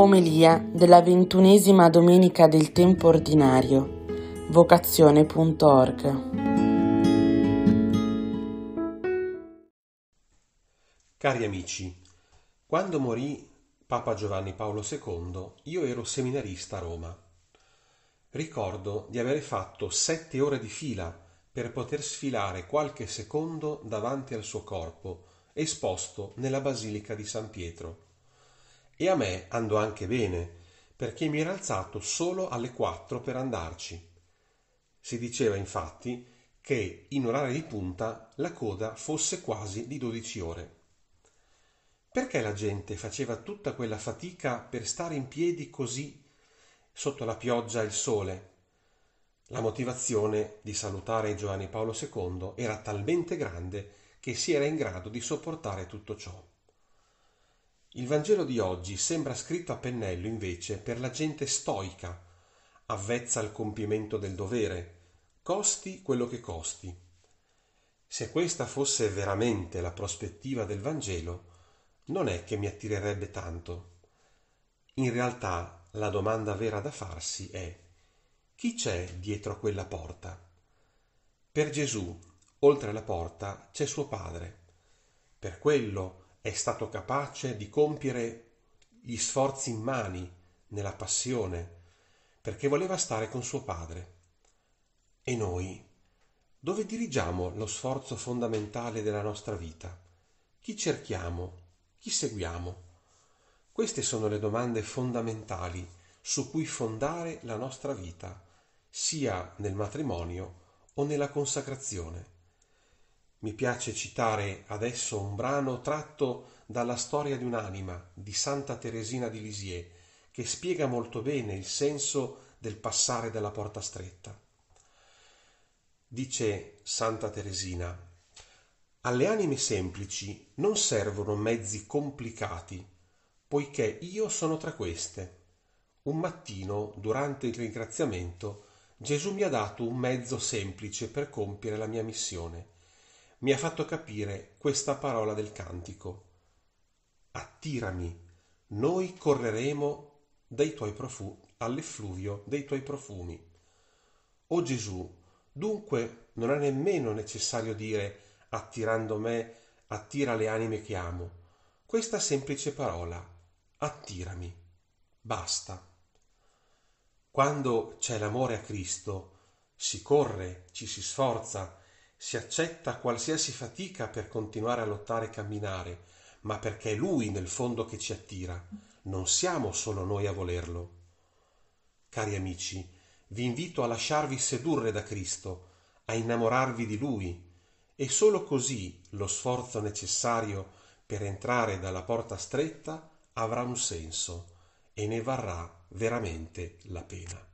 Omelia della ventunesima domenica del tempo ordinario. Vocazione.org. Cari amici, quando morì Papa Giovanni Paolo II, io ero seminarista a Roma. Ricordo di aver fatto sette ore di fila per poter sfilare qualche secondo davanti al suo corpo, esposto nella Basilica di San Pietro e a me andò anche bene, perché mi era alzato solo alle quattro per andarci. Si diceva infatti che in orario di punta la coda fosse quasi di dodici ore. Perché la gente faceva tutta quella fatica per stare in piedi così sotto la pioggia e il sole? La motivazione di salutare Giovanni Paolo II era talmente grande che si era in grado di sopportare tutto ciò. Il Vangelo di oggi sembra scritto a pennello invece per la gente stoica, avvezza al compimento del dovere, costi quello che costi. Se questa fosse veramente la prospettiva del Vangelo, non è che mi attirerebbe tanto. In realtà la domanda vera da farsi è chi c'è dietro a quella porta? Per Gesù, oltre la porta, c'è suo Padre. Per quello è stato capace di compiere gli sforzi immani nella passione, perché voleva stare con suo padre. E noi? Dove dirigiamo lo sforzo fondamentale della nostra vita? Chi cerchiamo? Chi seguiamo? Queste sono le domande fondamentali su cui fondare la nostra vita, sia nel matrimonio o nella consacrazione. Mi piace citare adesso un brano tratto dalla storia di un'anima di Santa Teresina di Lisieux, che spiega molto bene il senso del passare dalla porta stretta. Dice Santa Teresina, alle anime semplici non servono mezzi complicati, poiché io sono tra queste. Un mattino, durante il ringraziamento, Gesù mi ha dato un mezzo semplice per compiere la mia missione mi ha fatto capire questa parola del cantico. Attirami, noi correremo dai tuoi profumi, all'effluvio dei tuoi profumi. O Gesù, dunque non è nemmeno necessario dire attirando me, attira le anime che amo. Questa semplice parola, attirami, basta. Quando c'è l'amore a Cristo, si corre, ci si sforza, si accetta qualsiasi fatica per continuare a lottare e camminare, ma perché è Lui nel fondo che ci attira, non siamo solo noi a volerlo. Cari amici, vi invito a lasciarvi sedurre da Cristo, a innamorarvi di Lui, e solo così lo sforzo necessario per entrare dalla porta stretta avrà un senso e ne varrà veramente la pena.